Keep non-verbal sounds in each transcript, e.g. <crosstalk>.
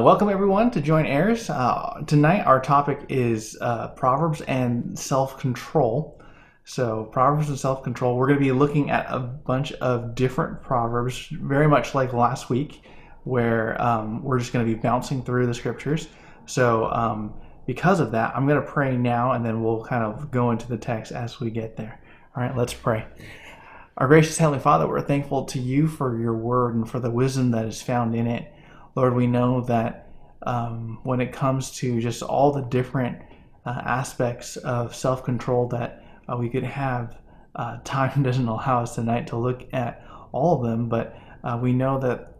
Welcome everyone to Joint Heirs. Uh, tonight our topic is uh, Proverbs and self-control. So Proverbs and self-control. We're going to be looking at a bunch of different proverbs, very much like last week, where um, we're just going to be bouncing through the scriptures. So um, because of that, I'm going to pray now, and then we'll kind of go into the text as we get there. All right, let's pray. Our gracious Heavenly Father, we're thankful to you for your word and for the wisdom that is found in it. Lord, we know that um, when it comes to just all the different uh, aspects of self control that uh, we could have, uh, <laughs> time doesn't allow us tonight to look at all of them, but uh, we know that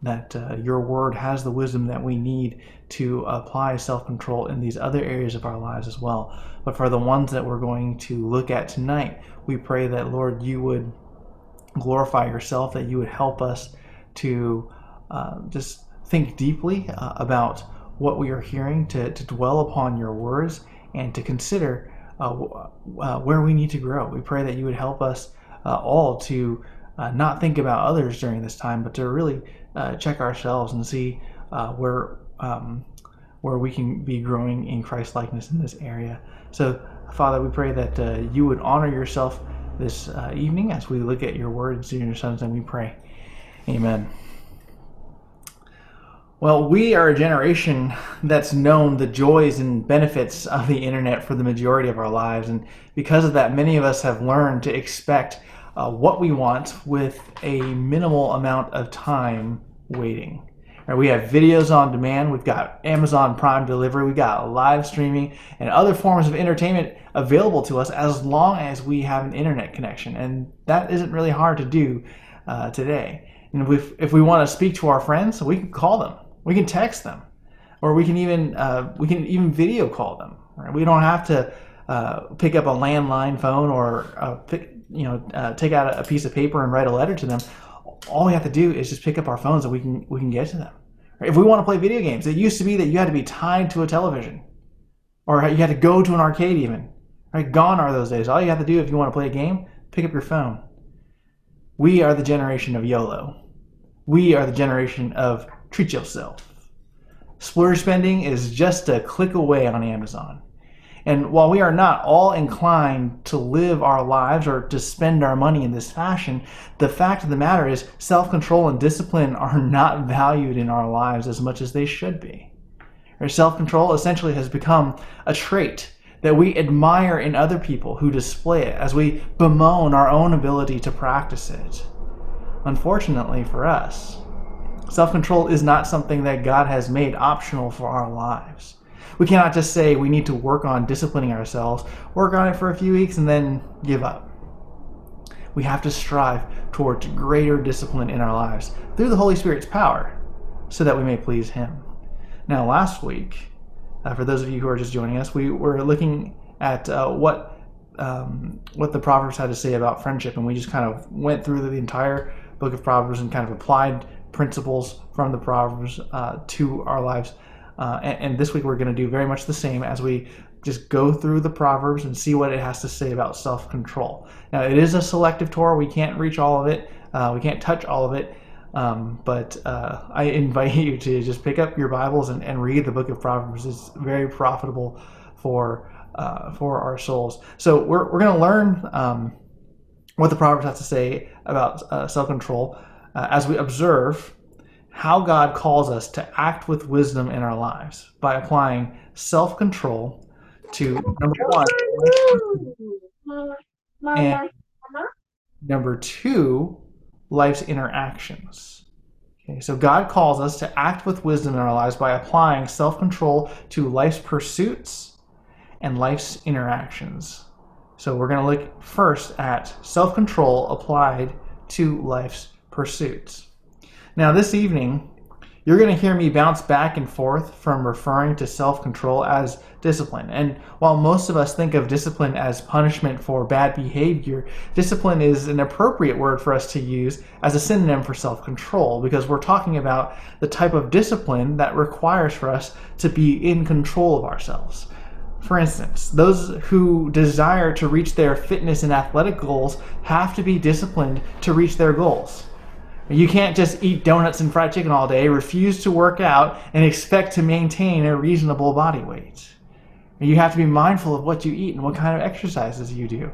that uh, your word has the wisdom that we need to apply self control in these other areas of our lives as well. But for the ones that we're going to look at tonight, we pray that, Lord, you would glorify yourself, that you would help us to uh, just think deeply uh, about what we are hearing, to, to dwell upon your words, and to consider uh, uh, where we need to grow. We pray that you would help us uh, all to uh, not think about others during this time, but to really uh, check ourselves and see where um, where we can be growing in Christ likeness in this area. So, Father, we pray that you would honor yourself this evening as we look at your words in your Son's and We pray. Amen. Well, we are a generation that's known the joys and benefits of the internet for the majority of our lives. And because of that, many of us have learned to expect uh, what we want with a minimal amount of time waiting. We have videos on demand, we've got Amazon Prime delivery, we've got live streaming, and other forms of entertainment available to us as long as we have an internet connection. And that isn't really hard to do uh, today. And if, if we want to speak to our friends, we can call them we can text them, or we can even uh, we can even video call them. Right? We don't have to uh, pick up a landline phone or uh, you know uh, take out a piece of paper and write a letter to them. All we have to do is just pick up our phones and we can we can get to them. Right? If we want to play video games, it used to be that you had to be tied to a television, or you had to go to an arcade even. Right? Gone are those days. All you have to do if you want to play a game, pick up your phone. We are the generation of YOLO. We are the generation of treat yourself. Splurge spending is just a click away on Amazon. And while we are not all inclined to live our lives or to spend our money in this fashion, the fact of the matter is self control and discipline <laughs> are not valued in our lives as much as they should be. Self control essentially has become a trait that we admire in other people who display it as we bemoan our own ability to practice it. Unfortunately for us, Self control is not something that God has made optional for our lives. We cannot just say we need to work on disciplining ourselves, work on it for a few weeks, and then give up. We have to strive towards greater discipline in our lives through the Holy Spirit's power so that we may please Him. Now, last week, uh, for those of you who are just joining us, we were looking at uh, what um, what the Proverbs had to say about friendship, and we just kind of went through the entire book of Proverbs and kind of applied principles from the Proverbs uh, to our lives. Uh, and, and, this week we're going to do very much the same as we just go through the Proverbs and see what it has to say about self control. Now, it is a selective Torah. We can't reach all of it, uh, we can't touch all of it. Um, but uh, I invite <laughs> you to just pick up your Bibles and, and read the book of Proverbs. It's very profitable for uh, for our souls. So we're, we're going to learn um, what the Proverbs have to say about uh, self control uh, as we observe how God calls us to act with wisdom in our lives by applying self control to number one, and number two, life's interactions. Okay, so God calls us to act with wisdom in our lives by applying self control to life's pursuits and life's interactions. So we're going to look first at self control applied to life's pursuits. Now, this evening, you're going to hear me bounce back and forth from referring to self control as discipline. And while most of us think of discipline as punishment for bad behavior, discipline is an appropriate word for us to use as a synonym for self control because we're talking about the type of discipline that requires for us to be in control of ourselves. For instance, those who desire to reach their fitness and athletic goals have to be disciplined to reach their goals You can't just eat donuts and fried chicken all day, refuse to work out, and expect to maintain a reasonable body weight. You have to be mindful of what you eat and what kind of exercises you do.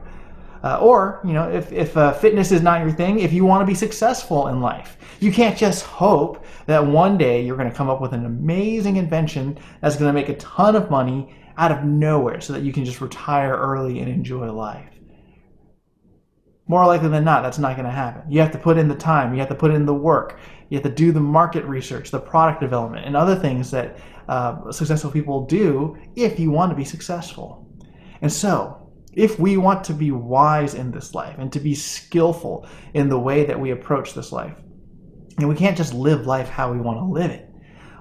Uh, or, you know, if, if uh, fitness is not your thing, if you want to be successful in life, you can't just hope that one day you're going to come up with an amazing invention that's going to make a ton of money out of nowhere so that you can just retire early and enjoy life. More likely than not, that's not going to happen. You have to put in the time, you have to put in the work, you have to do the market research, the product development, and other things that uh, successful people do if you want to be successful. And so, if we want to be wise in this life and to be skillful in the way that we approach this life, and we can't just live life how we want to live it.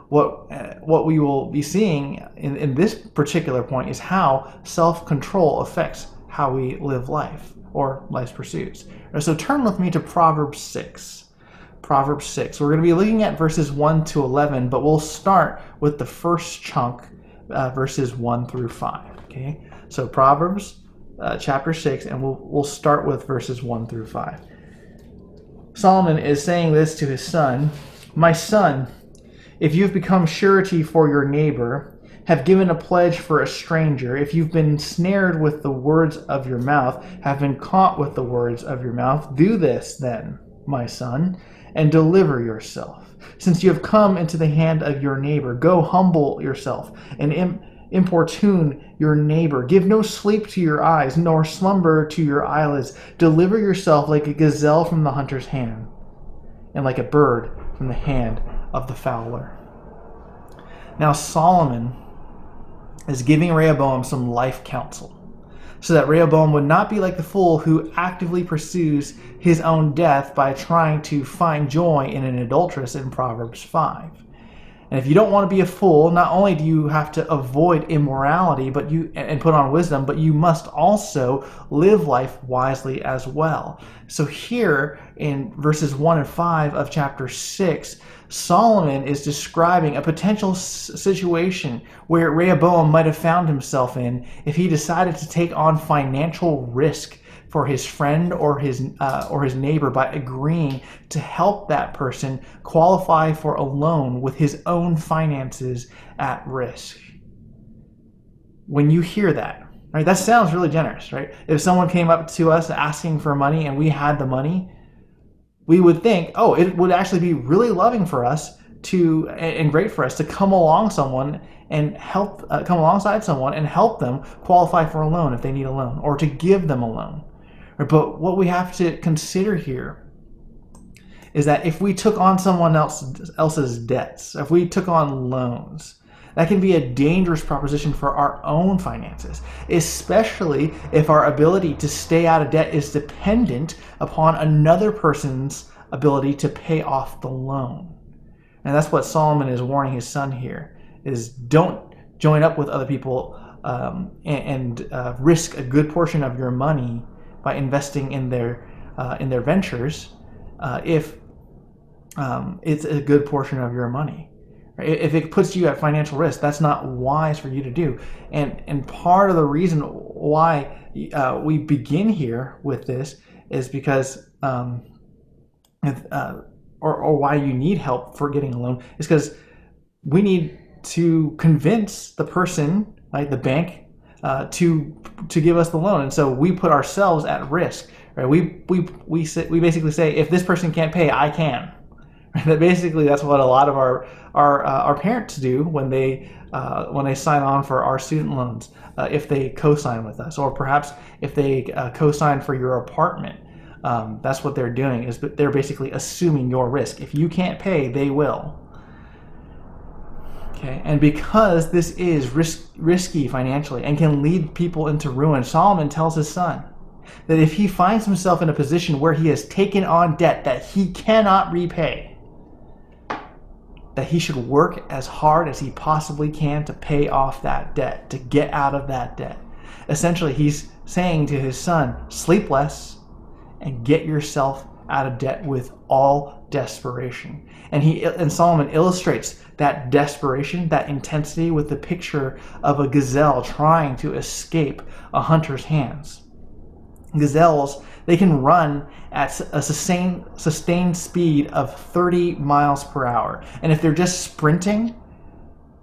What, uh, what we will be seeing in, in this particular point is how self control affects how we live life or life's pursuits. So turn with me to Proverbs 6. Proverbs 6. We're going to be looking at verses 1 to 11, but we'll start with the first chunk, uh, verses 1 through 5. Okay? So Proverbs uh, chapter 6, and we'll, we'll start with verses 1 through 5. Solomon is saying this to his son My son, if you've become surety for your neighbor, have given a pledge for a stranger, if you've been snared with the words of your mouth, have been caught with the words of your mouth, do this then, my son, and deliver yourself. Since you have come into the hand of your neighbor, go humble yourself and Im- importune your neighbor. Give no sleep to your eyes, nor slumber to your eyelids. Deliver yourself like a gazelle from the hunter's hand, and like a bird from the hand of the fowler. Now, Solomon is giving Rehoboam some life counsel so that Rehoboam would not be like the fool who actively pursues his own death by trying to find joy in an adulteress in Proverbs 5. And if you don't want to be a fool, not only do you have to avoid immorality but you and put on wisdom, but you must also live life wisely as well. So here in verses 1 and 5 of chapter 6, Solomon is describing a potential situation where Rehoboam might have found himself in if he decided to take on financial risk for his friend or his uh, or his neighbor by agreeing to help that person qualify for a loan with his own finances at risk. When you hear that, right, that sounds really generous, right? If someone came up to us asking for money and we had the money, we would think, oh, it would actually be really loving for us to and great for us to come along someone and help uh, come alongside someone and help them qualify for a loan if they need a loan or to give them a loan. But what we have to consider here is that if we took on someone else, else's debts, if we took on loans, that can be a dangerous proposition for our own finances, especially if our ability to stay out of debt is dependent upon another person's ability to pay off the loan. And that's what Solomon is warning his son here: is don't join up with other people um, and, and uh, risk a good portion of your money by investing in their uh, in their ventures uh, if um, it's a good portion of your money. If it puts you at financial risk, that's not wise for you to do. And and part of the reason why uh, we begin here with this is because, um, if, uh, or or why you need help for getting a loan is because we need to convince the person, like the bank, uh, to to give us the loan, and so we put ourselves at risk. Right? We we we say, we basically say if this person can't pay, I can. <laughs> That basically that's what a lot of our our uh, our parents do when they uh, when they sign on for our student loans. Uh, if they co-sign with us, or perhaps if they uh, co-sign for your apartment, um, that's what they're doing. Is they're basically assuming your risk. If you can't pay, they will. Okay, and because this is risk, risky financially and can lead people into ruin, Solomon tells his son that if he finds himself in a position where he has taken on debt that he cannot repay, that he should work as hard as he possibly can to pay off that debt, to get out of that debt. Essentially, he's saying to his son, sleep less and get yourself out of debt with all desperation. And he and Solomon illustrates that desperation, that intensity with the picture of a gazelle trying to escape a hunter's hands. Gazelles They can run at a sustained, sustained speed of 30 miles per hour. And if they're just sprinting,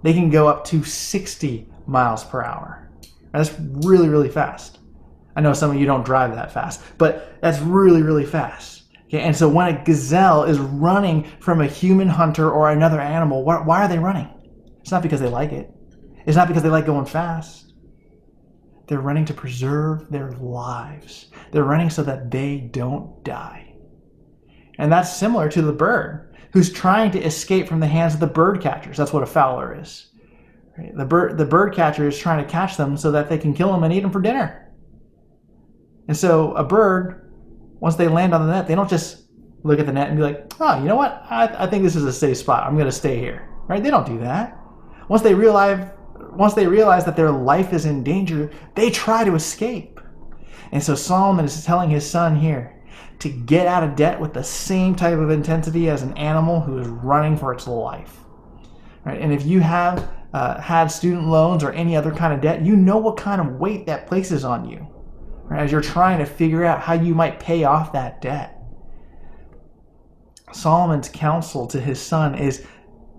they can go up to 60 miles per hour. That's really, really fast. I know some of you don't drive that fast, but that's really, really fast. Okay, and so when a gazelle is running from a human hunter or another animal, why, why are they running? It's not because they like it. It's not because they like going fast. They're running to preserve their lives. They're running so that they don't die. And that's similar to the bird who's trying to escape from the hands of the bird catchers. That's what a fowler is. The bird, the bird catcher is trying to catch them so that they can kill them and eat them for dinner. And so a bird, once they land on the net, they don't just look at the net and be like, oh, you know what? I, I think this is a safe spot. I'm going to stay here. Right? They don't do that. Once they realize, once they realize that their life is in danger, they try to escape. And so Solomon is telling his son here to get out of debt with the same type of intensity as an animal who is running for its life. Right? And if you have uh, had student loans or any other kind of debt, you know what kind of weight that places on you as you're trying to figure out how you might pay off that debt. Solomon's counsel to his son is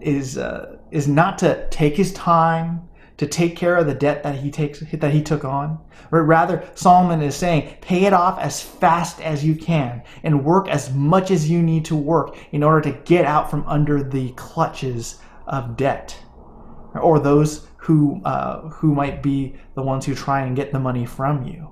is uh, is not to take his time to take care of the debt that he takes that he took on. Rather, Solomon is saying, pay it off as fast as you can and work as much as you need to work in order to get out from under the clutches of debt or those who uh, who might be the ones who try and get the money from you.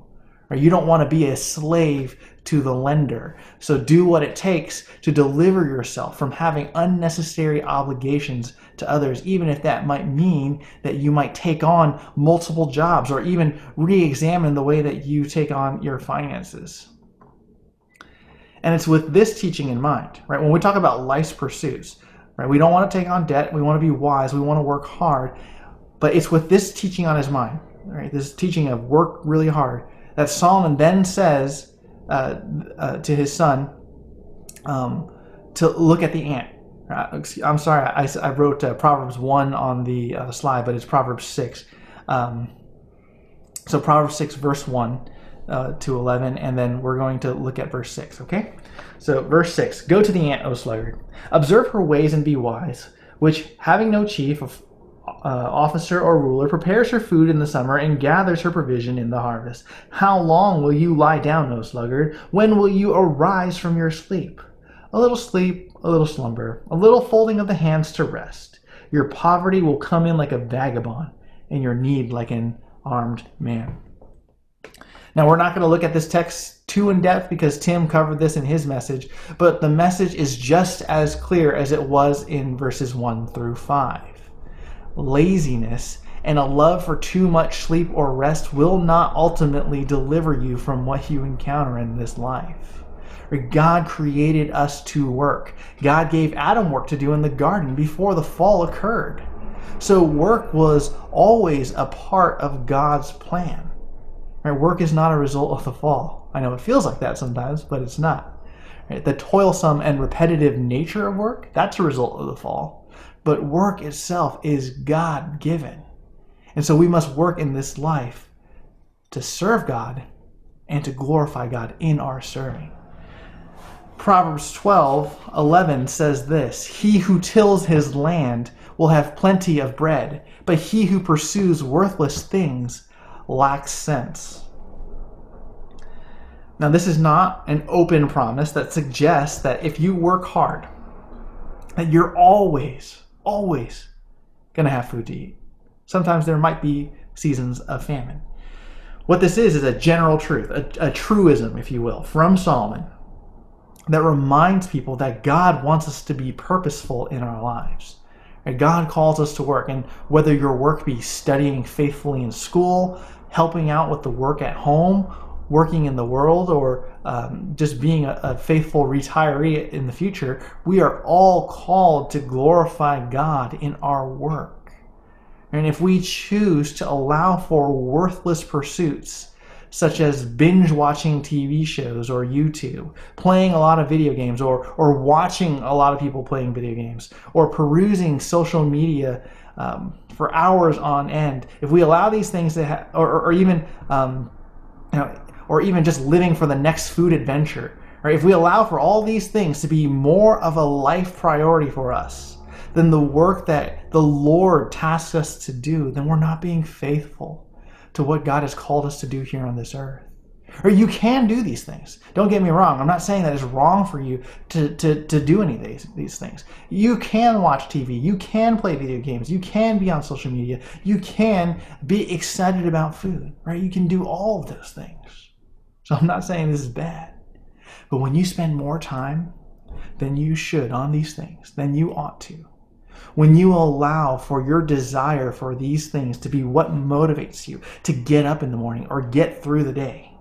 Or you don't want to be a slave to the lender. So do what it takes to deliver yourself from having unnecessary obligations to others, even if that might mean that you might take on multiple jobs or even re examine the way that you take on your finances. And it's with this teaching in mind, right? When we talk about life's pursuits, right? We don't want to take on debt. We want to be wise. We want to work hard. But it's with this teaching on his mind, right? This teaching of work really hard that Solomon then says uh, uh, to his son um, to look at the ant. Uh, I'm sorry, I, I wrote uh, Proverbs 1 on the uh, slide, but it's Proverbs 6. Um, so Proverbs 6, verse 1 uh, to 11, and then we're going to look at verse 6, okay? So, verse 6 Go to the ant, O sluggard. Observe her ways and be wise, which, having no chief, of uh, officer or ruler prepares her food in the summer and gathers her provision in the harvest. How long will you lie down, O sluggard? When will you arise from your sleep? A little sleep, a little slumber, a little folding of the hands to rest. Your poverty will come in like a vagabond, and your need like an armed man. Now, we're not going to look at this text too in depth because Tim covered this in his message, but the message is just as clear as it was in verses 1 through 5 laziness, and a love for too much sleep or rest will not ultimately deliver you from what you encounter in this life. God created us to work. God gave Adam work to do in the garden before the fall occurred. So work was always a part of God's plan. Right? Work is not a result of the fall. I know it feels like that sometimes, but it's not. Right? The toilsome and repetitive nature of work, that's a result of the fall but work itself is God given. And so we must work in this life to serve God and to glorify God in our serving. Proverbs 12 11 says this He who tills his land will have plenty of bread, but he who pursues worthless things lacks sense. Now, this is not an open promise that suggests that if you work hard, that you're always always going to have food to eat. Sometimes there might be seasons of famine. What this is is a general truth, a, a truism, if you will, from Solomon that reminds people that God wants us to be purposeful in our lives. And God calls us to work, and whether your work be studying faithfully in school, helping out with the work at home, working in the world or um, just being a, a faithful retiree in the future, we are all called to glorify God in our work. And if we choose to allow for worthless pursuits, such as binge watching TV shows or YouTube, playing a lot of video games, or, or watching a lot of people playing video games, or perusing social media um, for hours on end, if we allow these things to have, or, or, even um, you know, or even just living for the next food adventure, right? If we allow for all these things to be more of a life priority for us than the work that the Lord tasks us to do, then we're not being faithful to what God has called us to do here on this earth. Or you can do these things. Don't get me wrong. I'm not saying that it's wrong for you to, to, to do any of these, these things. You can watch TV. You can play video games. You can be on social media. You can be excited about food, right? You can do all of those things. So I'm not saying this is bad. But when you spend more time than you should on these things, than you ought to, when you allow for your desire for these things to be what motivates you to get up in the morning or get through the day,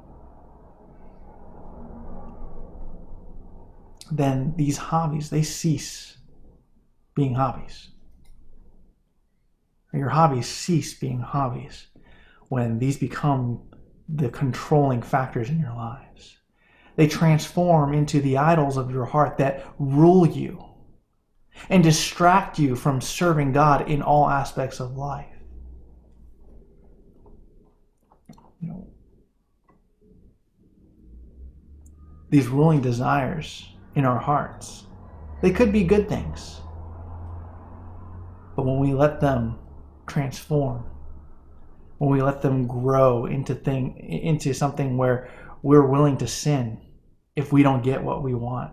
then these hobbies, they cease being hobbies. Your hobbies cease being hobbies when these become the controlling factors in your lives. They transform into the idols of your heart that rule you and distract you from serving God in all aspects of life. You know, these ruling desires in our hearts. They could be good things. But when we let them transform, when we let them grow into thing into something where we're willing to sin if we don't get what we want.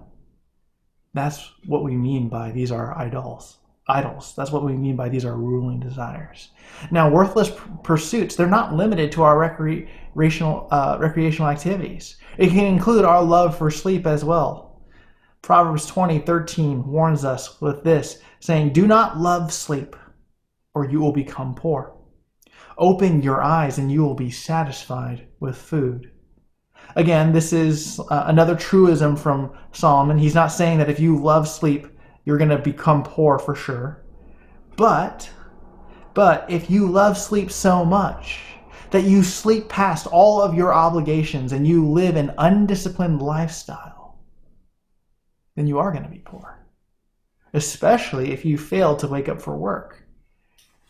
That's what we mean by these are idols. Idols. That's what we mean by these are ruling desires. Now, worthless pursuits, they're not limited to our recreational, uh, recreational activities. It can include our love for sleep as well. Proverbs 20, 13 warns us with this, saying, Do not love sleep, or you will become poor. Open your eyes, and you will be satisfied with food. Again, this is uh, another truism from Solomon. He's not saying that if you love sleep, you're going to become poor for sure. But, but if you love sleep so much that you sleep past all of your obligations and you live an undisciplined lifestyle, then you are going to be poor, especially if you fail to wake up for work.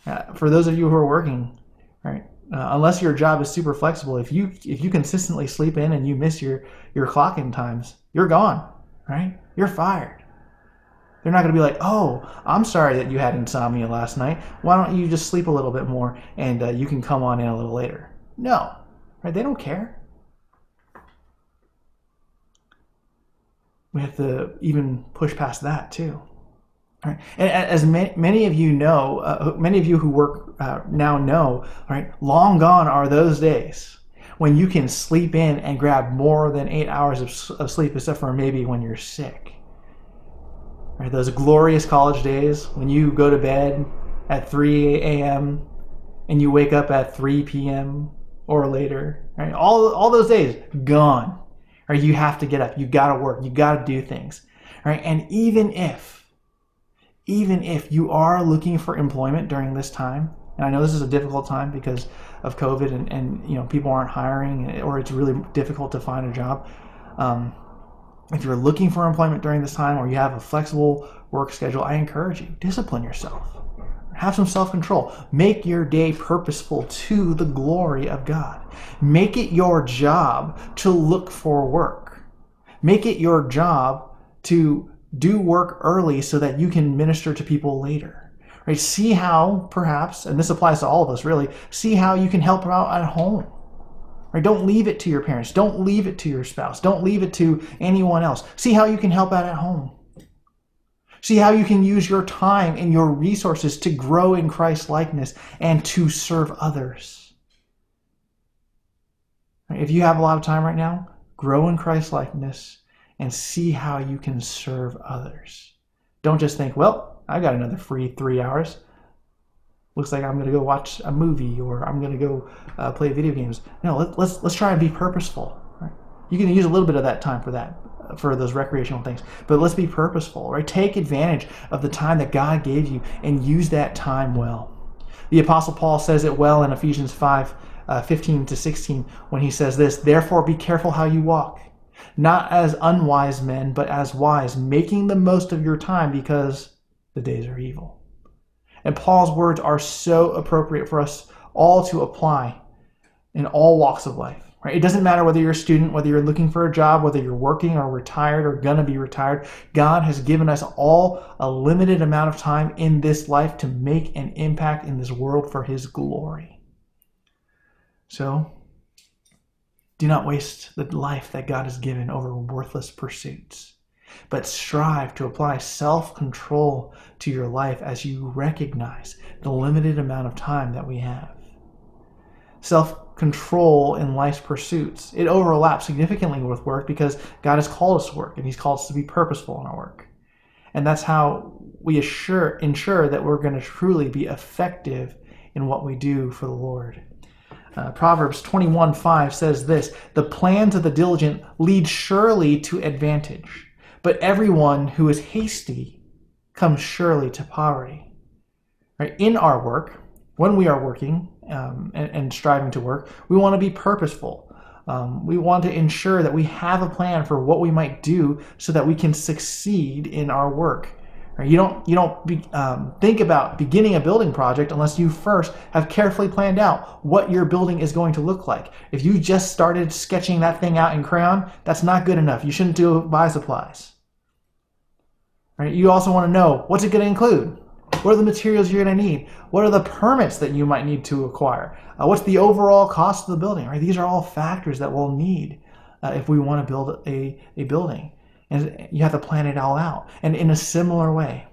Uh, for those of you who are working, right? Uh, unless your job is super flexible, if you if you consistently sleep in and you miss your your clocking times, you're gone, right? You're fired. They're not going to be like, "Oh, I'm sorry that you had insomnia last night. Why don't you just sleep a little bit more and uh, you can come on in a little later?" No, right? They don't care. we have to even push past that too. Right? And as many of you know, uh, many of you who work uh, now know, right? Long gone are those days when you can sleep in and grab more than eight hours of, of sleep, except for maybe when you're sick. Right? Those glorious college days when you go to bed at 3 a.m. and you wake up at 3 p.m. or later. Right? All all those days gone Right, you have to get up, you got to work, you got to do things. Right? And even if, even if you are looking for employment during this time, and I know this is a difficult time because of COVID and, and you know people aren't hiring or it's really difficult to find a job. Um, if you're looking for employment during this time or you have a flexible work schedule, I encourage you discipline yourself. Have some self control. Make your day purposeful to the glory of God. Make it your job to look for work. Make it your job to do work early so that you can minister to people later. Right? See how, perhaps, and this applies to all of us really, see how you can help out at home. Right? Don't leave it to your parents. Don't leave it to your spouse. Don't leave it to anyone else. See how you can help out at home. See how you can use your time and your resources to grow in Christ likeness and to serve others. If you have a lot of time right now, grow in Christ likeness and see how you can serve others. Don't just think, well, I got another free three hours. Looks like I'm going to go watch a movie or I'm going to go uh, play video games. No, let, us let's, let's try and be purposeful. Right? You can use a little bit of that time for that for those recreational things. But let's be purposeful, right? Take advantage of the time that God gave you and use that time well. The Apostle Paul says it well in Ephesians 5 uh, 15 to 16 when he says this Therefore, be careful how you walk, not as unwise men, but as wise, making the most of your time because the days are evil. And Paul's words are so appropriate for us all to apply in all walks of life Right? It doesn't matter whether you're a student, whether you're looking for a job, whether you're working or retired or gonna be retired. God has given us all a limited amount of time in this life to make an impact in this world for His glory. So, do not waste the life that God has given over worthless pursuits, but strive to apply self control to your life as you recognize the limited amount of time that we have. Self control in life's pursuits. It overlaps significantly with work because God has called us to work and He's called us to be purposeful in our work. And that's how we assure, ensure that we're going to truly be effective in what we do for the Lord. Uh, Proverbs 21 5 says this The plans of the diligent lead surely to advantage, but everyone who is hasty comes surely to poverty. Right? In our work, when we are working, um, and, and, striving to work. We want to be purposeful. Um, we want to ensure that we have a plan for what we might do so that we can succeed in our work. Right? You don't you don't be, um, think about beginning a building project unless you first have carefully planned out what your building is going to look like. If you just started sketching that thing out in crayon, that's not good enough. You shouldn't do buy supplies. Right? You also want to know what's it going to include. What are the materials you're going to need? What are the permits that you might need to acquire? Uh, what's the overall cost of the building? Right? These are all factors that we'll need uh, if we want to build a, a building. And you have to plan it all out. And in a similar way,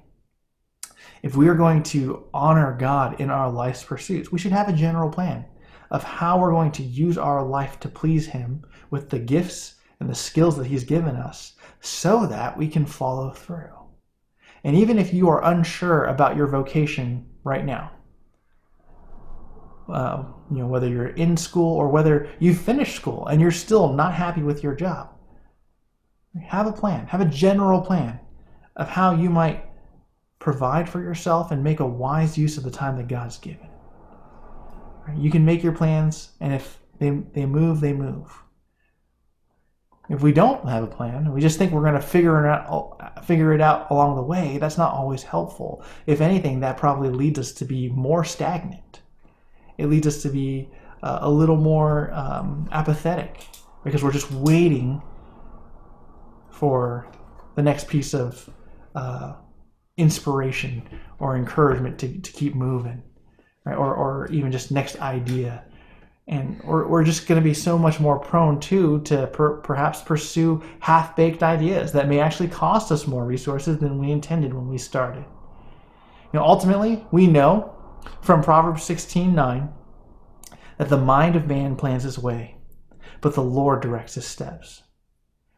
if we are going to honor God in our life's pursuits, we should have a general plan of how we're going to use our life to please Him with the gifts and the skills that He's given us so that we can follow through. And even if you are unsure about your vocation right now, uh, you know, whether you're in school or whether you've finished school and you're still not happy with your job, have a plan, have a general plan of how you might provide for yourself and make a wise use of the time that God's given. You can make your plans, and if they, they move, they move. If we don't have a plan, we just think we're going to figure it out, figure it out along the way. That's not always helpful. If anything, that probably leads us to be more stagnant. It leads us to be uh, a little more um, apathetic because we're just waiting for the next piece of uh, inspiration or encouragement to, to keep moving, right? Or, or even just next idea. And we're, we're just going to be so much more prone too to per, perhaps pursue half-baked ideas that may actually cost us more resources than we intended when we started. You know ultimately we know from proverbs 16 9 that the mind of man plans his way but the lord directs his steps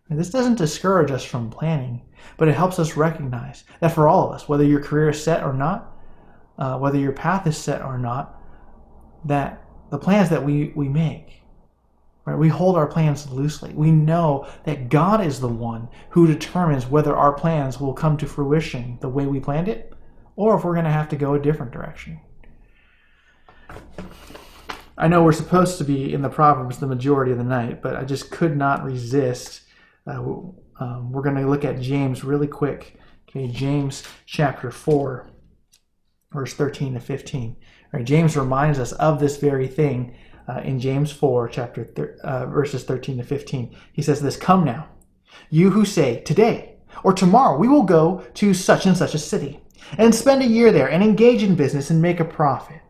and this doesn't discourage us from planning but it helps us recognize that for all of us whether your career is set or not uh, whether your path is set or not that the plans that we, we make. Right? We hold our plans loosely. We know that God is the one who determines whether our plans will come to fruition the way we planned it, or if we're going to have to go a different direction. I know we're supposed to be in the Proverbs the majority of the night, but I just could not resist. Uh, um, we're going to look at James really quick. Okay, James chapter 4, verse 13 to 15. Right, James reminds us of this very thing uh, in James 4, chapter thir- uh, verses 13 to 15. He says this, Come now, you who say, Today or tomorrow we will go to such and such a city, and spend a year there, and engage in business and make a profit.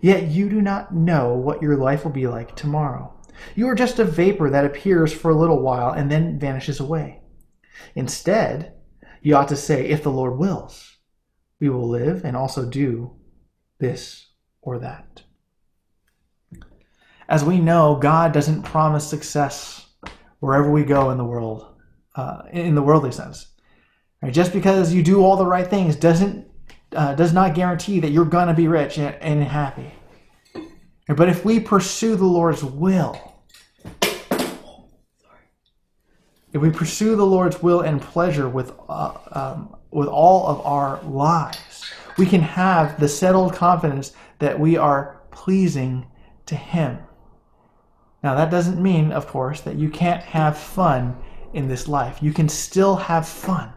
Yet you do not know what your life will be like tomorrow. You are just a vapor that appears for a little while and then vanishes away. Instead, you ought to say, If the Lord wills, we will live and also do this or that. As we know, God doesn't promise success wherever we go in the world, uh, in the worldly sense. Right? Just because you do all the right things doesn't uh, does not guarantee that you're gonna be rich and, and happy. But if we pursue the Lord's will, if we pursue the Lord's will and pleasure with uh, um, with all of our lives, we can have the settled confidence that we are pleasing to Him. Now, that doesn't mean, of course, that you can't have fun in this life. You can still have fun,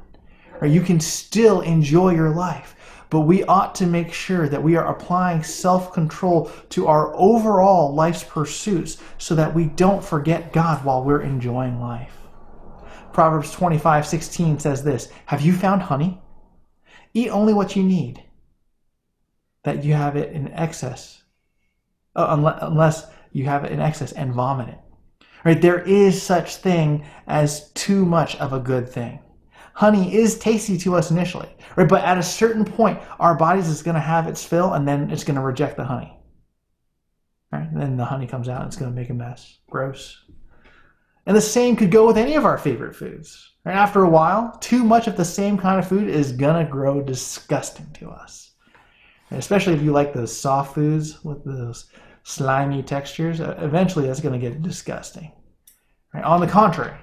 or you can still enjoy your life. but we ought to make sure that we are applying self control to our overall life's pursuits so that we don't forget God while we're enjoying life. Proverbs 25 16 says this Have you found honey? Eat only what you need, that you have it in excess, uh, unless you have it in excess and vomit it. Right? There is such thing as too much of a good thing. Honey is tasty to us initially, right? But at a certain point, our bodies is going to have its fill, and then it's going to reject the honey. Right? And then the honey comes out, and it's going to make a mess. Gross. And the same could go with any of our favorite foods. Right? After a while, too much of the same kind of food is going to grow disgusting to us. And especially if you like those soft foods with those slimy textures, eventually that's going to get disgusting. Right? On the contrary,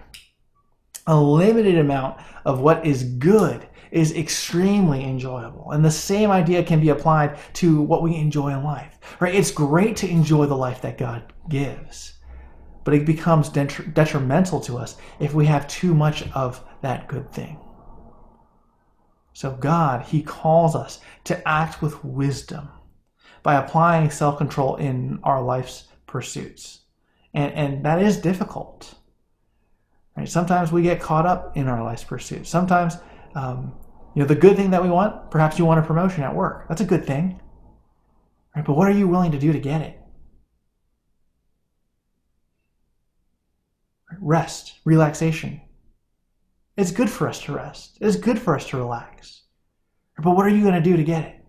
a limited amount of what is good is extremely enjoyable. And the same idea can be applied to what we enjoy in life. Right? It's great to enjoy the life that God gives. But it becomes detrimental to us if we have too much of that good thing. So God, he calls us to act with wisdom by applying self-control in our life's pursuits. And, and that is difficult. Right? Sometimes we get caught up in our life's pursuits. Sometimes, um, you know, the good thing that we want, perhaps you want a promotion at work. That's a good thing. Right? But what are you willing to do to get it? Rest, relaxation. It's good for us to rest. It's good for us to relax. But what are you going to do to get it?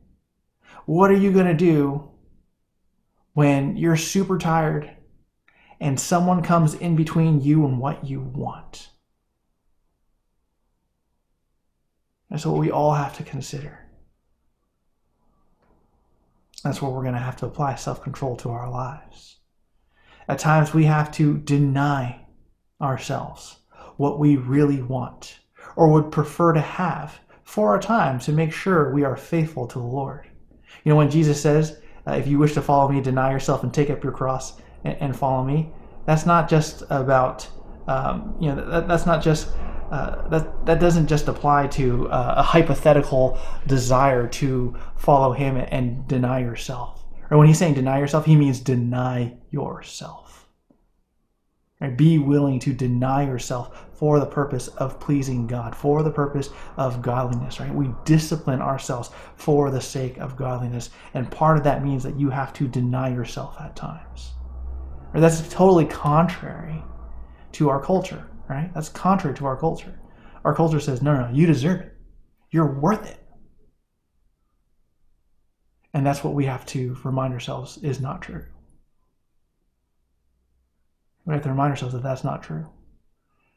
What are you going to do when you're super tired and someone comes in between you and what you want. That's what we all have to consider. That's where we're going to have to apply self control to our lives. At times, we have to deny ourselves what we really want or would prefer to have for a time to make sure we are faithful to the Lord. You know, when Jesus says, uh, If you wish to follow me, deny yourself and take up your cross and, and follow me, that's not just about um, you know that, that's not just uh, that that doesn't just apply to uh, a hypothetical desire to follow him and deny yourself. Or when he's saying deny yourself, he means deny yourself. Right? Be willing to deny yourself for the purpose of pleasing God, for the purpose of godliness. Right? We discipline ourselves for the sake of godliness, and part of that means that you have to deny yourself at times. Or that's totally contrary to our culture, right? That's contrary to our culture. Our culture says, no, no, you deserve it. You're worth it. And that's what we have to remind ourselves is not true. We have to remind ourselves that that's not true.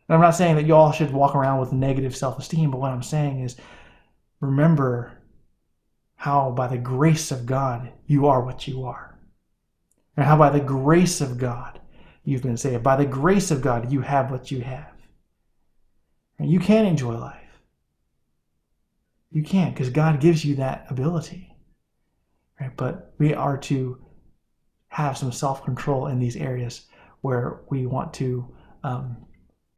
And I'm not saying that y'all should walk around with negative self esteem, but what I'm saying is remember how, by the grace of God, you are what you are. And how by the grace of God you've been saved. By the grace of God you have what you have. And you can enjoy life. You can because God gives you that ability. Right? But we are to have some self-control in these areas where we want to um,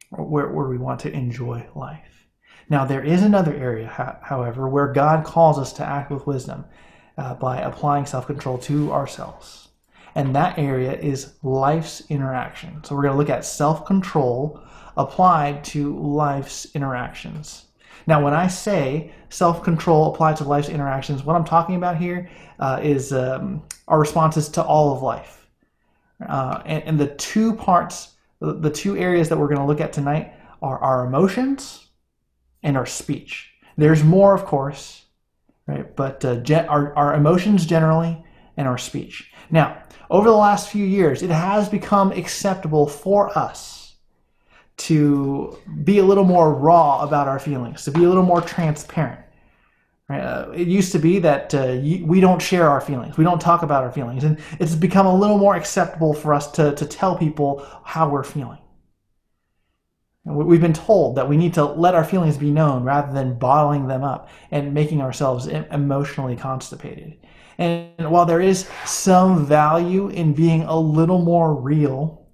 where, where we want to enjoy life. Now there is another area, however, where God calls us to act with wisdom uh, by applying self-control to ourselves and that area is life's interaction. So we're going to look at self control applied to life's interactions. Now, when I say self control applied to life's interactions, what I'm talking about here uh, is um, our responses to all of life. Uh, and, and the two parts, the two areas that we're going to look at tonight are our emotions and our speech. There's more, of course, right? But uh, our, our emotions generally and our speech. Now, over the last few years, it has become acceptable for us to be a little more raw about our feelings, to be a little more transparent. Uh, it used to be that uh, we don't share our feelings, we don't talk about our feelings, and it's become a little more acceptable for us to, to tell people how we're feeling. We've been told that we need to let our feelings be known rather than bottling them up and making ourselves emotionally constipated. And while there is some value in being a little more real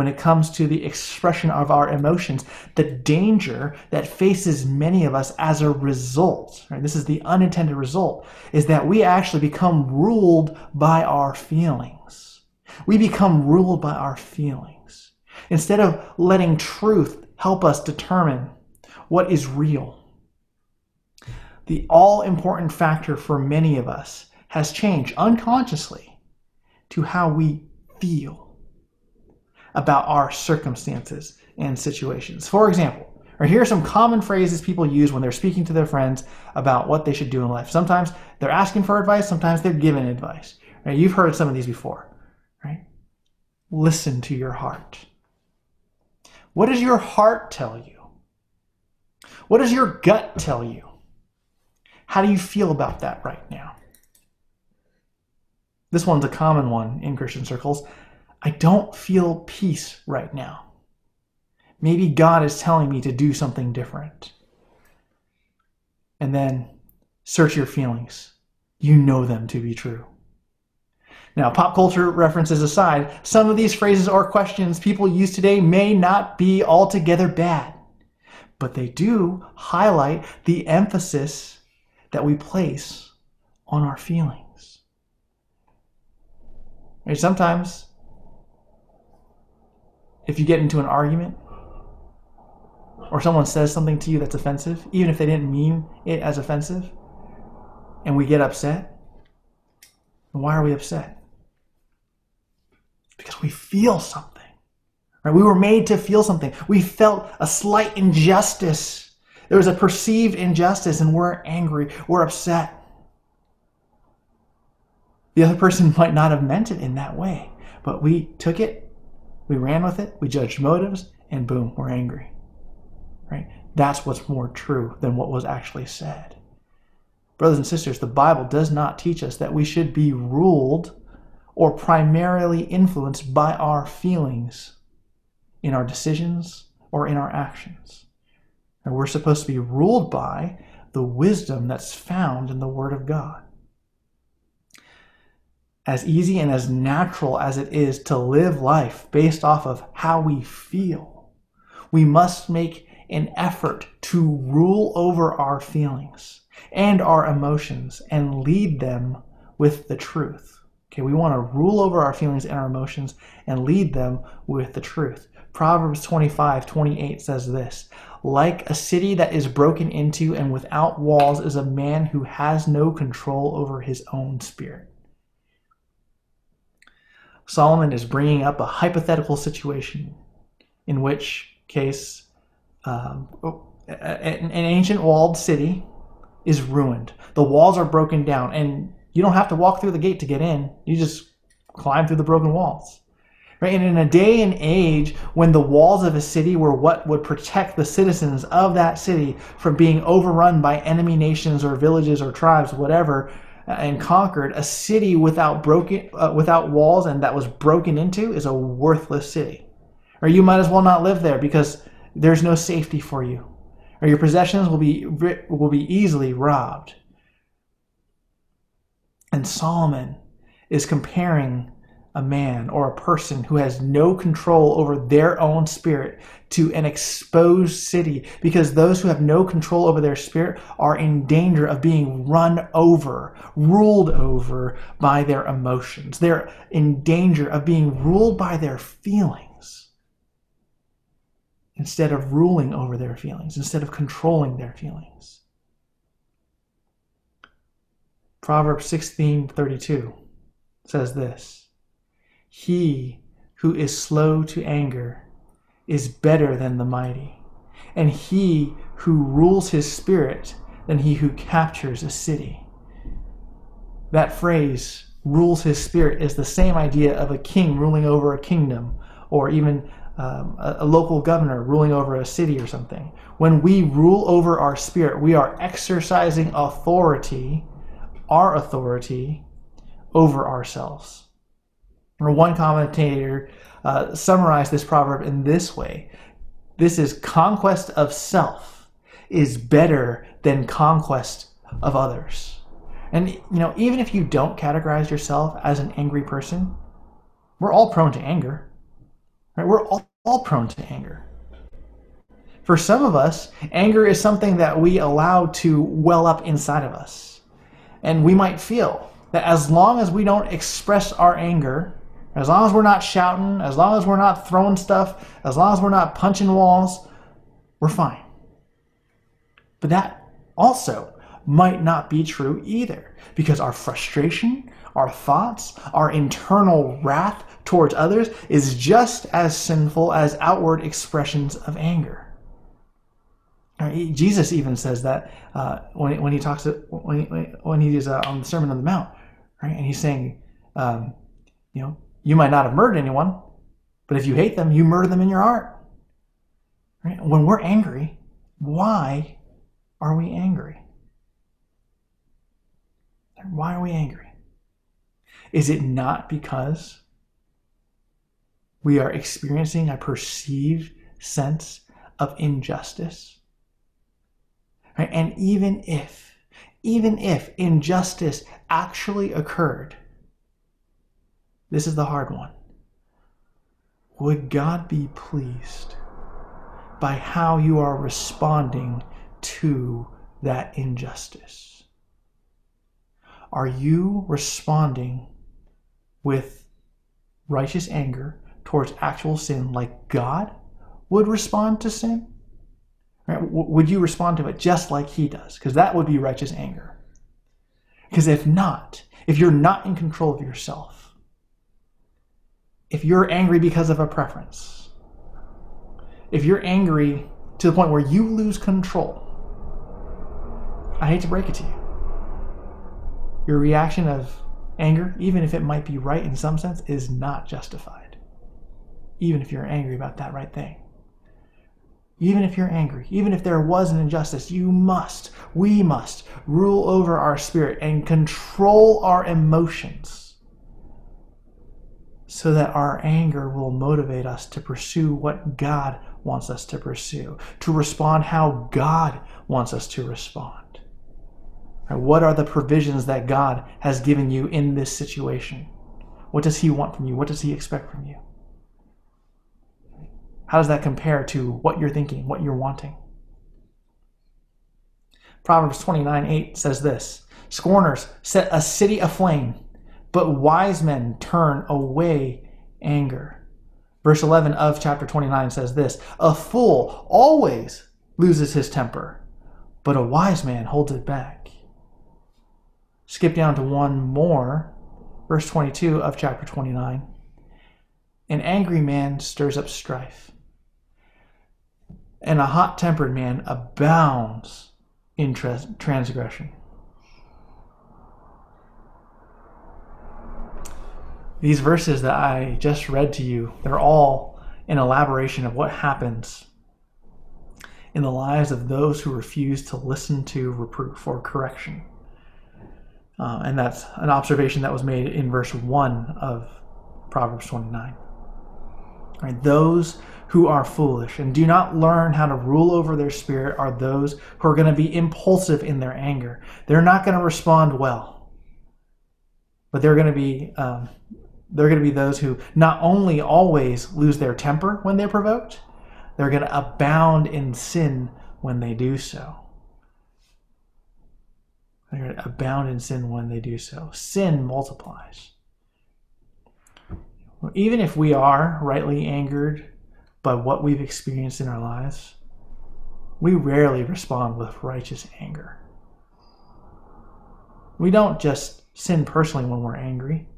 when it comes to the expression of our emotions, the danger that faces many of us as a result, right? This is the unintended result, is that we actually become ruled by our feelings. We become ruled by our feelings. Instead of letting truth help us determine what is real. The all important factor for many of us has changed unconsciously to how we feel about our circumstances and situations. For example, or here are some common phrases people use when they're speaking to their friends about what they should do in life. Sometimes they're asking for advice, sometimes they're giving advice. Right? You've heard some of these before, right? Listen to your heart. What does your heart tell you? What does your gut tell you? How do you feel about that right now? This one's a common one in Christian circles. I don't feel peace right now. Maybe God is telling me to do something different. And then search your feelings. You know them to be true. Now, pop culture references aside, some of these phrases or questions people use today may not be altogether bad, but they do highlight the emphasis that we place on our feelings. And sometimes if you get into an argument or someone says something to you that's offensive, even if they didn't mean it as offensive, and we get upset, why are we upset? Because we feel something. Right? We were made to feel something. We felt a slight injustice. There was a perceived injustice, and we're angry. We're upset. The other person <laughs> might not have meant it in that way, but we took it we ran with it, we judged motives, and boom, we're angry. Right? That's what's more true than what was actually said. Brothers and sisters, the Bible does not teach us that we should be ruled or primarily influenced by our feelings in our decisions or in our actions. And we're supposed to be ruled by the wisdom that's found in the Word of God as easy and as natural as it is to live life based off of how we feel, we must make an effort to rule over our feelings and our emotions and lead them with the truth. Okay, we want to rule over our feelings and our emotions and lead them with the truth. Proverbs 25, 28 says this Like a city that is broken into and without walls is a man who has no control over his own spirit. Solomon is bringing up a hypothetical situation in which case um, an ancient walled city is ruined. The walls are broken down, and you don't have to walk through the gate to get in. You just climb through the broken walls. Right? And in a day and age when the walls of a city were what would protect the citizens of that city from being overrun by enemy nations or villages or tribes, whatever, and conquered, a city without broken uh, without walls and that was broken into is a worthless city. Or you might as well not live there because there's no safety for you. Or your possessions will be will be easily robbed. And Solomon is comparing a man or a person who has no control over their own spirit to an exposed city because those who have no control over their spirit are in danger of being run over, ruled over by their emotions. They're in danger of being ruled by their feelings instead of ruling over their feelings, instead of controlling their feelings. Proverbs 16:32 says this he who is slow to anger is better than the mighty, and he who rules his spirit than he who captures a city. That phrase, rules his spirit, is the same idea of a king ruling over a kingdom, or even um, a, a local governor ruling over a city or something. When we rule over our spirit, we are exercising authority, our authority, over ourselves. Or one commentator uh, summarized this proverb in this way This is conquest of self is better than conquest of others. And, you know, even if you don't categorize yourself as an angry person, we're all prone to anger. Right? We're all, all prone to anger. For some of us, anger is something that we allow to well up inside of us. And we might feel that as long as we don't express our anger, as long as we're not shouting, as long as we're not throwing stuff, as long as we're not punching walls, we're fine. But that also might not be true either, because our frustration, our thoughts, our internal wrath towards others is just as sinful as outward expressions of anger. Jesus even says that uh, when, when he talks to, when he, when he is uh, on the Sermon on the Mount, right? And he's saying, um, you know, you might not have murdered anyone, but if you hate them, you murder them in your heart. Right? When we're angry, why are we angry? Why are we angry? Is it not because we are experiencing a perceived sense of injustice? Right? And even if, even if injustice actually occurred, this is the hard one. Would God be pleased by how you are responding to that injustice? Are you responding with righteous anger towards actual sin like God would respond to sin? Right? Would you respond to it just like He does? Because that would be righteous anger. Because if not, if you're not in control of yourself, if you're angry because of a preference, if you're angry to the point where you lose control, I hate to break it to you. Your reaction of anger, even if it might be right in some sense, is not justified. Even if you're angry about that right thing. Even if you're angry, even if there was an injustice, you must, we must rule over our spirit and control our emotions so that our anger will motivate us to pursue what God wants us to pursue, to respond how God wants us to respond. What are the provisions that God has given you in this situation? What does He want from you? What does He expect from you? How does that compare to what you're thinking, what you're wanting? Proverbs 29 8 says this Scorners set a city aflame but wise men turn away anger. Verse 11 of chapter 29 says this A fool always loses his temper, but a wise man holds it back. Skip down to one more, verse 22 of chapter 29. An angry man stirs up strife, and a hot tempered man abounds in transgression. These verses that I just read to you, they're all an elaboration of what happens in the lives of those who refuse to listen to reproof or correction. Uh, and that's an observation that was made in verse 1 of Proverbs 29. Right, those who are foolish and do not learn how to rule over their spirit are those who are going to be impulsive in their anger. They're not going to respond well, but they're going to be um, they're going to be those who not only always lose their temper when they're provoked, they're going to abound in sin when they do so. They're going to abound in sin when they do so. Sin multiplies. Even if we are rightly angered by what we've experienced in our lives, we rarely respond with righteous anger. We don't just sin personally when we're angry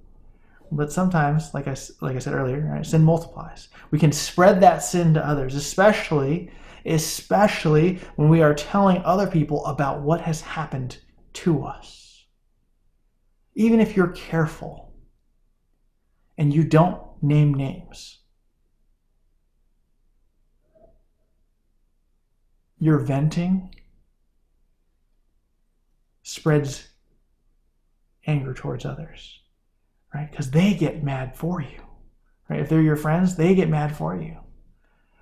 but sometimes, like I, like I said earlier, right, sin multiplies. We can spread that sin to others, especially, especially when we are telling other people about what has happened to us. Even if you're careful and you don't name names, your venting spreads anger towards others right? Because they get mad for you, right? If they're your friends, they get mad for you.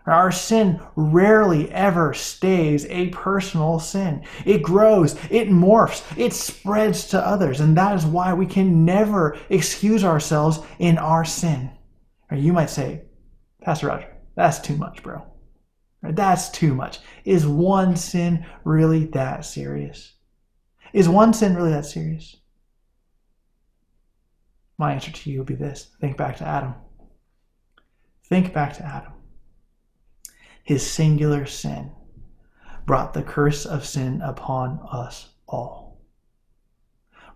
Our sin rarely ever stays a personal sin. It grows, it morphs, it spreads to others. And that is why we can never excuse ourselves in our sin. Or you might say, Pastor Roger, that's too much, bro. That's too much. Is one sin really that serious? Is one sin really that serious? My answer to you would be this think back to Adam. Think back to Adam. His singular sin brought the curse of sin upon us all.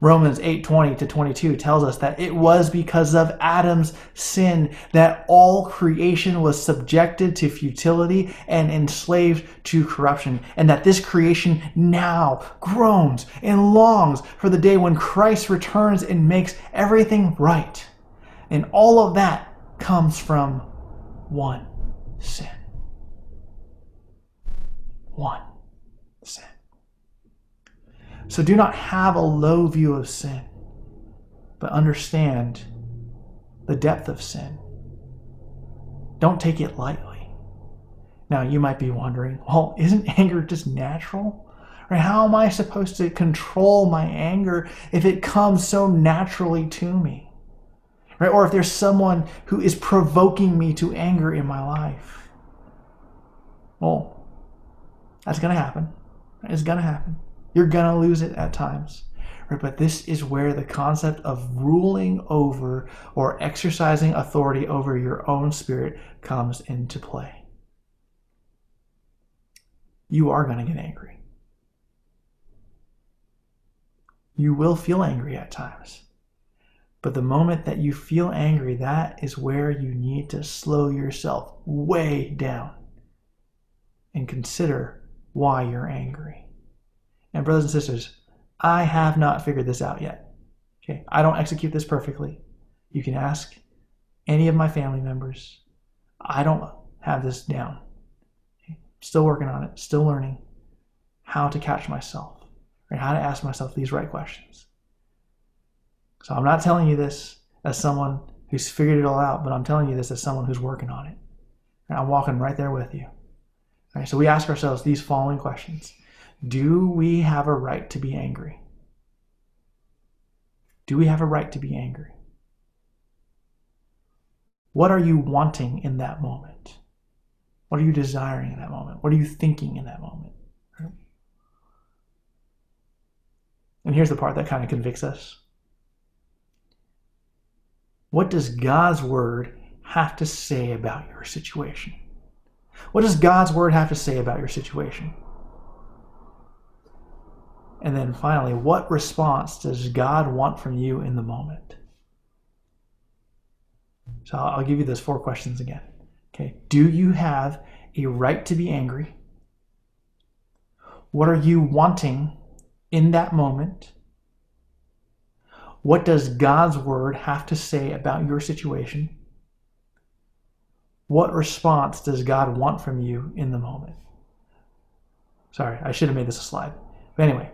Romans 8:20 to 22 tells us that it was because of Adam's sin that all creation was subjected to futility and enslaved to corruption and that this creation now groans and longs for the day when Christ returns and makes everything right. And all of that comes from one sin. One. So do not have a low view of sin, but understand the depth of sin. Don't take it lightly. Now, you might be wondering, well, isn't <laughs> anger just natural? Or how am I supposed to control my anger if it comes so naturally to me? Right? Or if there's someone who is provoking me to anger in my life? Well, that's going to happen. It's going to happen. You're going to lose it at times. Right? But this is where the concept of ruling over or exercising authority over your own spirit comes into play. You are going to get angry. You will feel angry at times. But the moment that you feel angry, that is where you need to slow yourself way down and consider why you're angry. And brothers and sisters, I have not figured this out yet. Okay, I don't execute this perfectly. You can ask any of my family members. I don't have this down. Okay? Still working on it, still learning how to catch myself, and How to ask myself these right questions. So I'm not telling you this as someone who's figured it all out, but I'm telling you this as someone who's working on it. And I'm walking right there with you. All right, so we ask ourselves these following questions do we have a right to be angry? Do we have a right to be angry? What are you wanting in that moment? What are you desiring in that moment? What are you thinking in that moment? And here's the part that kind of convicts us. What does God's word have to say about your situation? What does God's word have to say about your situation? And then finally, what response does God want from you in the moment? So I'll give you those four questions again. Okay. Do you have a right to be angry? What are you wanting in that moment? What does God's word have to say about your situation? What response does God want from you in the moment? Sorry, I should have made this a slide. But anyway,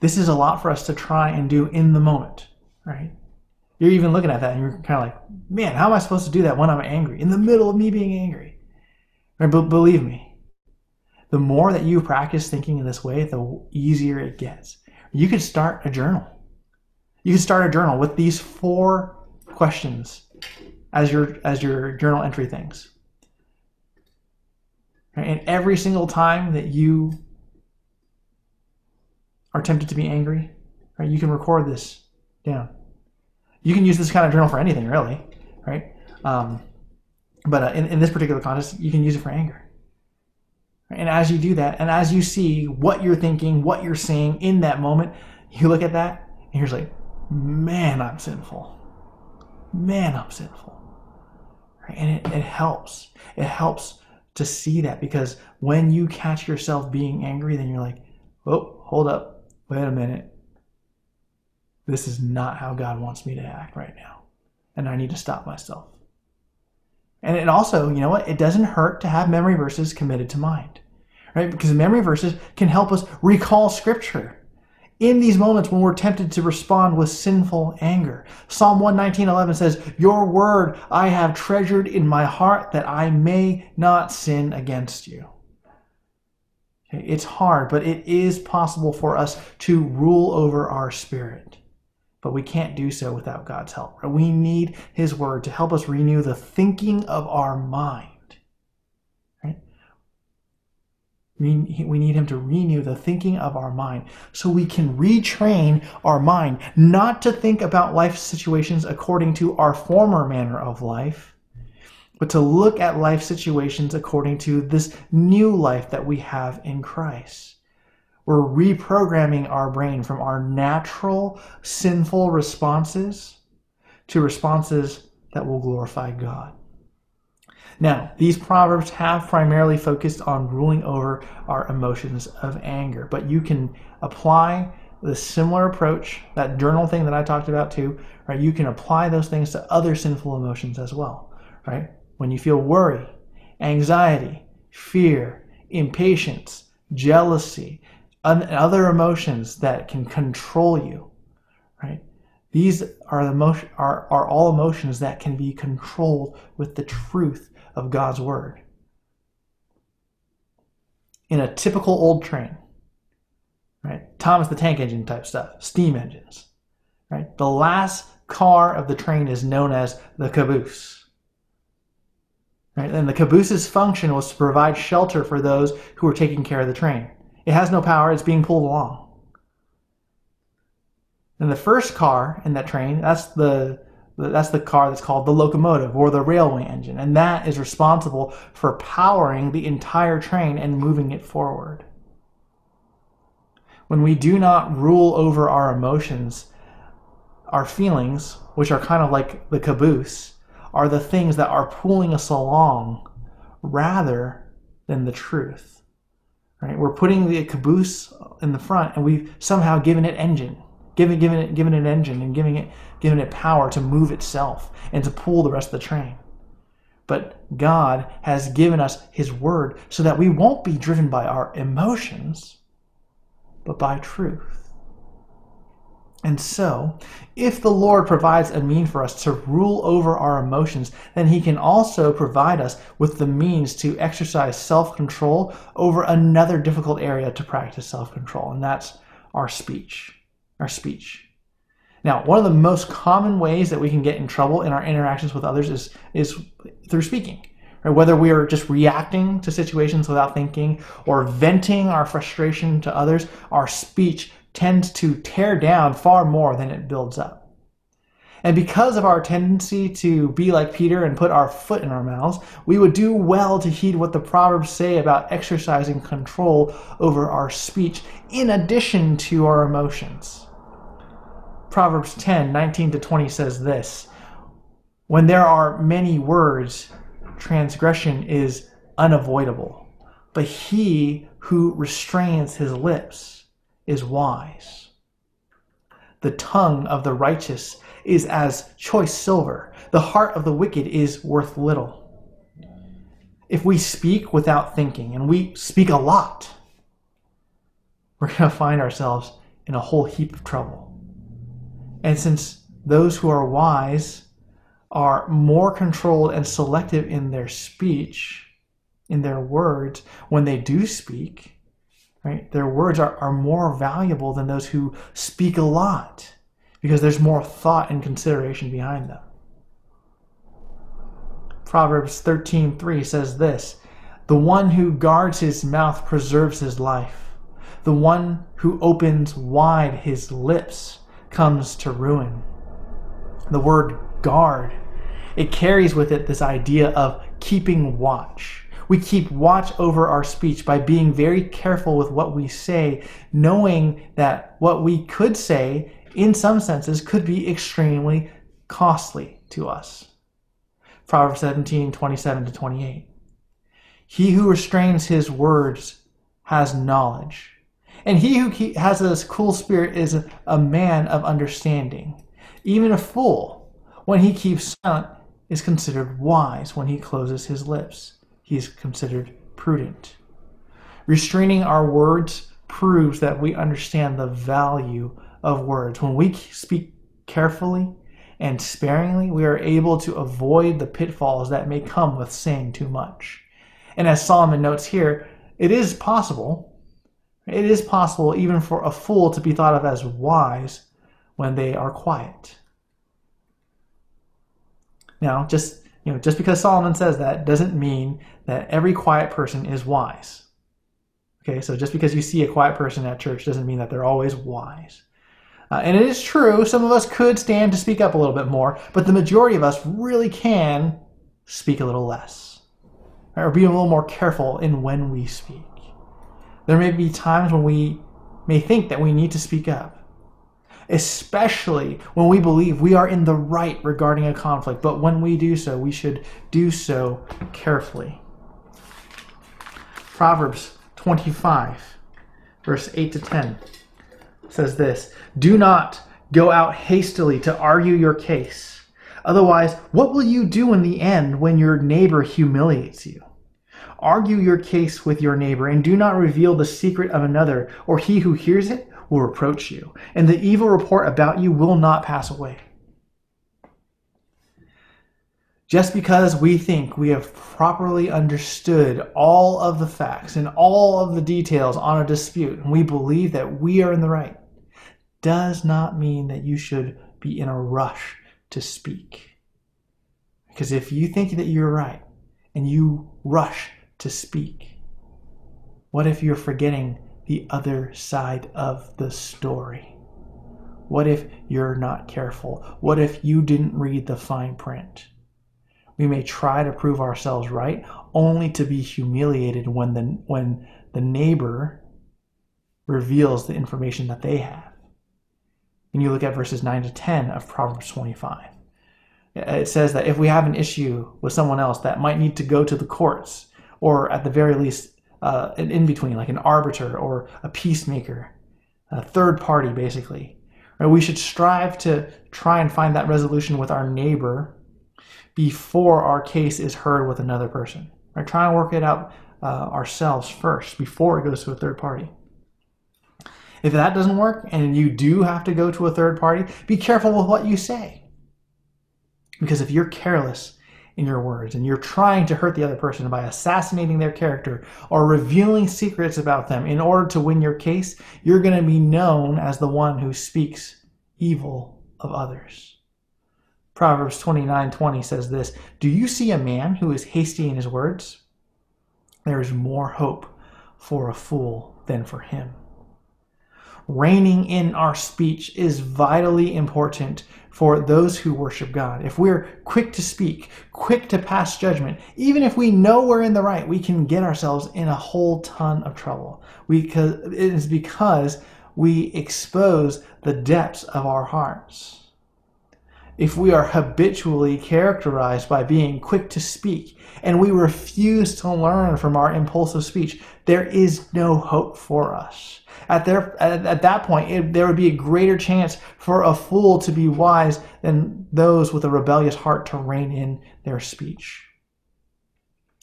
this is a lot for us to try and do in the moment, right? You're even looking at that and you're kind of like, man, how am I supposed to do that when I'm angry? In the middle of me being angry. Right? But believe me, the more that you practice thinking in this way, the easier it gets. You could start a journal. You can start a journal with these four questions as your as your journal entry things. And every single time that you are tempted to be angry, right? You can record this down. You can use this kind of journal for anything, really, right? Um, but uh, in, in this particular context, you can use it for anger. And as you do that, and as you see what you're thinking, what you're saying in that moment, you look at that and you're like, man, I'm sinful. Man, I'm sinful. Right? And it, it helps. It helps to see that because when you catch yourself being angry, then you're like, oh, hold up wait a minute, this is not how God wants me to act right now. And I need to stop myself. And it also, you know what? It doesn't hurt to have memory verses committed to mind, right? Because memory verses can help us recall scripture in these moments when we're tempted to respond with sinful anger. Psalm 119:11 says, "Your word I have treasured in my heart that I may not sin against you." It's hard, but it is possible for us to rule over our spirit. but we can't do so without God's help. We need His Word to help us renew the thinking of our mind. Right? We, we need Him to renew the thinking of our mind so we can retrain our mind not to think about life situations according to our former manner of life, but to look at life situations according to this new life that we have in Christ. We're reprogramming our brain from our natural sinful responses to responses that will glorify God. Now, these proverbs have primarily focused on ruling over our emotions of anger, but you can apply the similar approach, that journal thing that I talked about too, right? You can apply those things to other sinful emotions as well, right? When you feel worry, anxiety, fear, impatience, jealousy, and other emotions that can control you, right? These are the emotion, are, are all emotions that can be controlled with the truth of God's word. In a typical old train, right? Thomas the Tank Engine type stuff, steam engines, right? The last car of the train is known as the caboose. Right? And the caboose's function was to provide shelter for those who were taking care of the train. It has no power, it's being pulled along. And the first car in that train, that's the that's the car that's called the locomotive or the railway engine, and that is responsible for powering the entire train and moving it forward. When we do not rule over our emotions, our feelings, which are kind of like the caboose, are the things that are pulling us along rather than the truth. Right? We're putting the caboose in the front and we've somehow given it engine, given, given, it, given it engine and giving it, given it power to move itself and to pull the rest of the train. But God has given us His Word so that we won't be driven by our emotions, but by truth. And so, if the Lord provides a mean for us to rule over our emotions, then He can also provide us with the means to exercise self control over another difficult area to practice self control, and that's our speech. Our speech. Now, one of the most common ways that we can get in trouble in our interactions with others is, is through speaking. Right? Whether we are just reacting to situations without thinking or venting our frustration to others, our speech tends to tear down far more than it builds up. And because of our tendency to be like Peter and put our foot in our mouths, we would do well to heed what the Proverbs say about exercising control over our speech in addition to our emotions. Proverbs 10 19 to 20 says this When there are many words, transgression is unavoidable, but he who restrains his lips is wise. The tongue of the righteous is as choice silver, the heart of the wicked is worth little. If we speak without thinking, and we speak a lot, we're going to find ourselves in a whole heap of trouble. And since those who are wise are more controlled and selective in their speech, in their words, when they do speak, Right? Their words are, are more valuable than those who speak a lot because there's more thought and consideration behind them. Proverbs 13:3 says this, "The one who guards his mouth preserves his life. The one who opens wide his lips comes to ruin." The word guard, it carries with it this idea of keeping watch we keep watch over our speech by being very careful with what we say, knowing that what we could say, in some senses, could be extremely costly to us. Proverbs 17 27 to 28. He who restrains his words has knowledge, and he who has a cool spirit is a man of understanding. Even a fool, when he keeps silent, is considered wise when he closes his lips he is considered prudent. Restraining our words proves that we understand the value of words. When we speak carefully and sparingly, we are able to avoid the pitfalls that may come with saying too much. And as Solomon notes here, it is possible, it is possible even for a fool to be thought of as wise when they are quiet. Now, just you know, just because Solomon says that doesn't mean that every quiet person is wise. Okay, so just because you see a quiet person at church doesn't mean that they're always wise. Uh, and it is true, some of us could stand to speak up a little bit more, but the majority of us really can speak a little less. Or be a little more careful in when we speak. There may be times when we may think that we need to speak up, especially when we believe we are in the right regarding a conflict. But when we do so, we should do so carefully. Proverbs 25, verse 8 to 10 says this Do not go out hastily to argue your case. Otherwise, what will you do in the end when your neighbor humiliates you? Argue your case with your neighbor, and do not reveal the secret of another, or he who hears it will reproach you, and the evil report about you will not pass away. Just because we think we have properly understood all of the facts and all of the details on a dispute, and we believe that we are in the right, does not mean that you should be in a rush to speak. Because if you think that you're right and you rush to speak? What if you're forgetting the other side of the story? What if you're not careful? What if you didn't read the fine print? We may try to prove ourselves right only to be humiliated when the, when the neighbor reveals the information that they have. And you look at verses 9 to 10 of Proverbs 25. It says that if we have an issue with someone else that might need to go to the courts, or at the very least, uh, an in between, like an arbiter or a peacemaker, a third party, basically. Right? We should strive to try and find that resolution with our neighbor before our case is heard with another person. Right? Try and work it out uh, ourselves first before it goes to a third party. If that doesn't work and you do have to go to a third party, be careful with what you say. Because if you're careless in your words and you're trying to hurt the other person by assassinating their character or revealing secrets about them in order to win your case, you're going to be known as the one who speaks evil of others. Proverbs 29:20 says this, "Do you see a man who is hasty in his words? There is more hope for a fool than for him." Reining in our speech is vitally important for those who worship God. If we're quick to speak, quick to pass judgment, even if we know we're in the right, we can get ourselves in a whole ton of trouble. It is because we expose the depths of our hearts if we are habitually characterized by being quick to speak and we refuse to learn from our impulsive speech, there is no hope for us. At, their, at, at that point, it, there would be a greater chance for a fool to be wise than those with a rebellious heart to rein in their speech.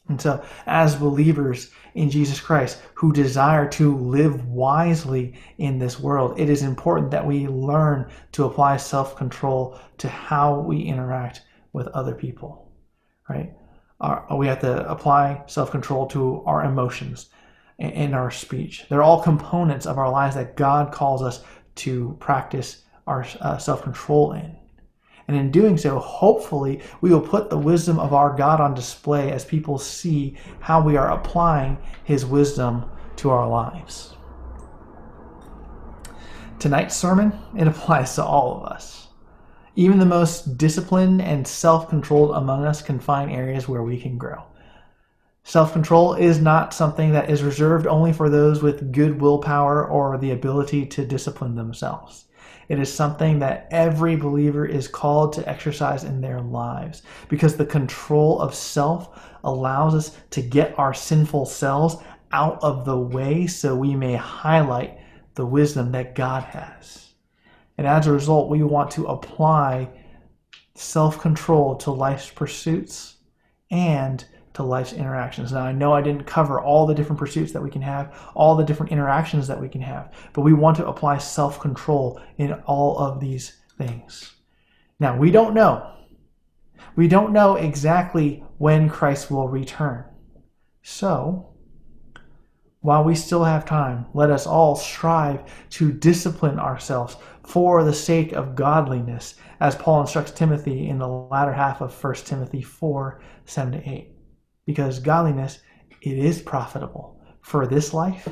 And so, as believers in Jesus Christ who desire to live wisely in this world, it is important that we learn to apply self control to how we interact with other people, right? Our, we have to apply self control to our emotions and our speech. They're all components of our lives that God calls us to practice our uh, self control in. And in doing so, hopefully, we will put the wisdom of our God on display as people see how we are applying His wisdom to our lives. Tonight's sermon, it <laughs> applies to all of us. Even the most disciplined and self controlled among us can find areas where we can grow. Self control is not something that is reserved only for those with good willpower or the ability to discipline themselves. It is something that every believer is called to exercise in their lives because the control of self allows us to get our sinful selves out of the way so we may highlight the wisdom that God has. And as a result, we want to apply self control to life's pursuits and to life's interactions. Now, I know I didn't cover all the different pursuits that we can have, all the different interactions that we can have, but we want to apply self control in all of these things. Now, we don't know. We don't know exactly when Christ will return. So, while we still have time, let us all strive to discipline ourselves for the sake of godliness, as Paul instructs Timothy in the latter half of 1 Timothy 4 7 to 8. Because godliness, it is profitable for this life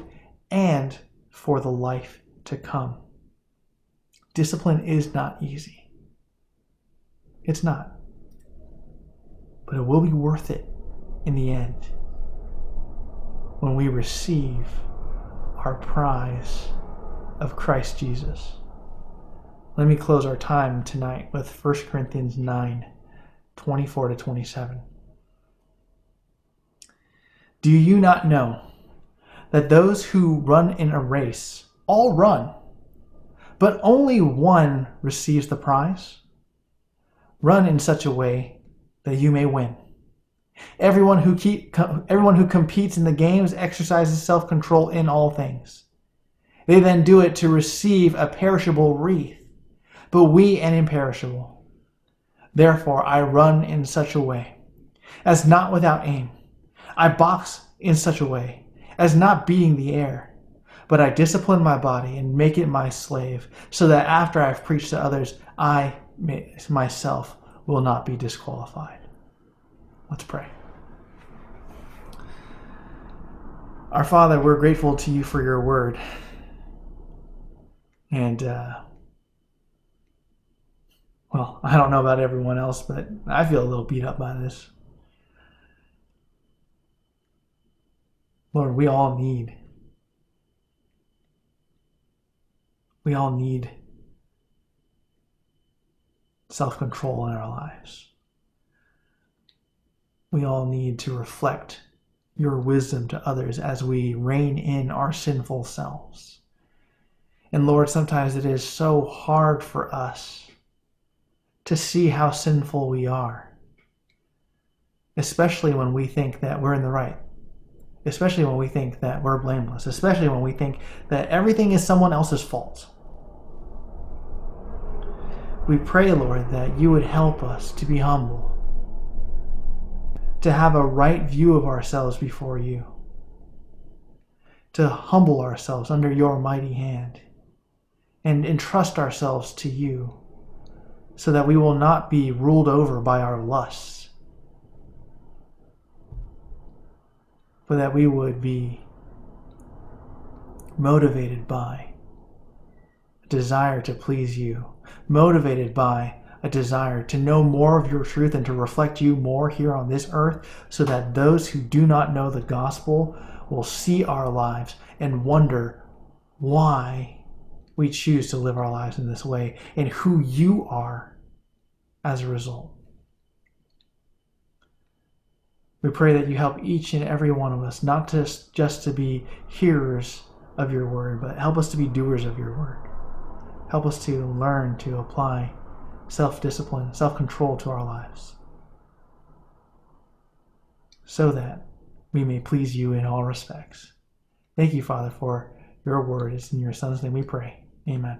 and for the life to come. Discipline is not easy. It's not. But it will be worth it in the end when we receive our prize of Christ Jesus. Let me close our time tonight with 1 Corinthians 9 24 to 27. Do you not know that those who run in a race all run, but only one receives the prize? Run in such a way that you may win. Everyone who, keep, everyone who competes in the games exercises self control in all things. They then do it to receive a perishable wreath, but we an imperishable. Therefore, I run in such a way as not without aim. I box in such a way as not beating the air, but I discipline my body and make it my slave, so that after I've preached to others, I myself will not be disqualified. Let's pray. Our Father, we're grateful to you for your word. And, uh, well, I don't know about everyone else, but I feel a little beat up by this. Lord, we all need, we all need self control in our lives we all need to reflect your wisdom to others as we rein in our sinful selves. And Lord, sometimes it is so hard for us to see how sinful we are, especially when we think that we're in the right, especially when we think that we're blameless, especially when we think that everything is someone else's fault. We pray, Lord, that you would help us to be humble to have a right view of ourselves before you, to humble ourselves under your mighty hand, and entrust ourselves to you so that we will not be ruled over by our lusts, but that we would be motivated by a desire to please you, motivated by a desire to know more of your truth and to reflect you more here on this earth so that those who do not know the gospel will see our lives and wonder why we choose to live our lives in this way and who you are as a result. We pray that you help each and every one of us, not just, just to be hearers of your word, but help us to be doers of your word. Help us to learn to apply self discipline, self control to our lives, so that we may please you in all respects. Thank you, Father, for your word. It's in your Son's name we pray. Amen.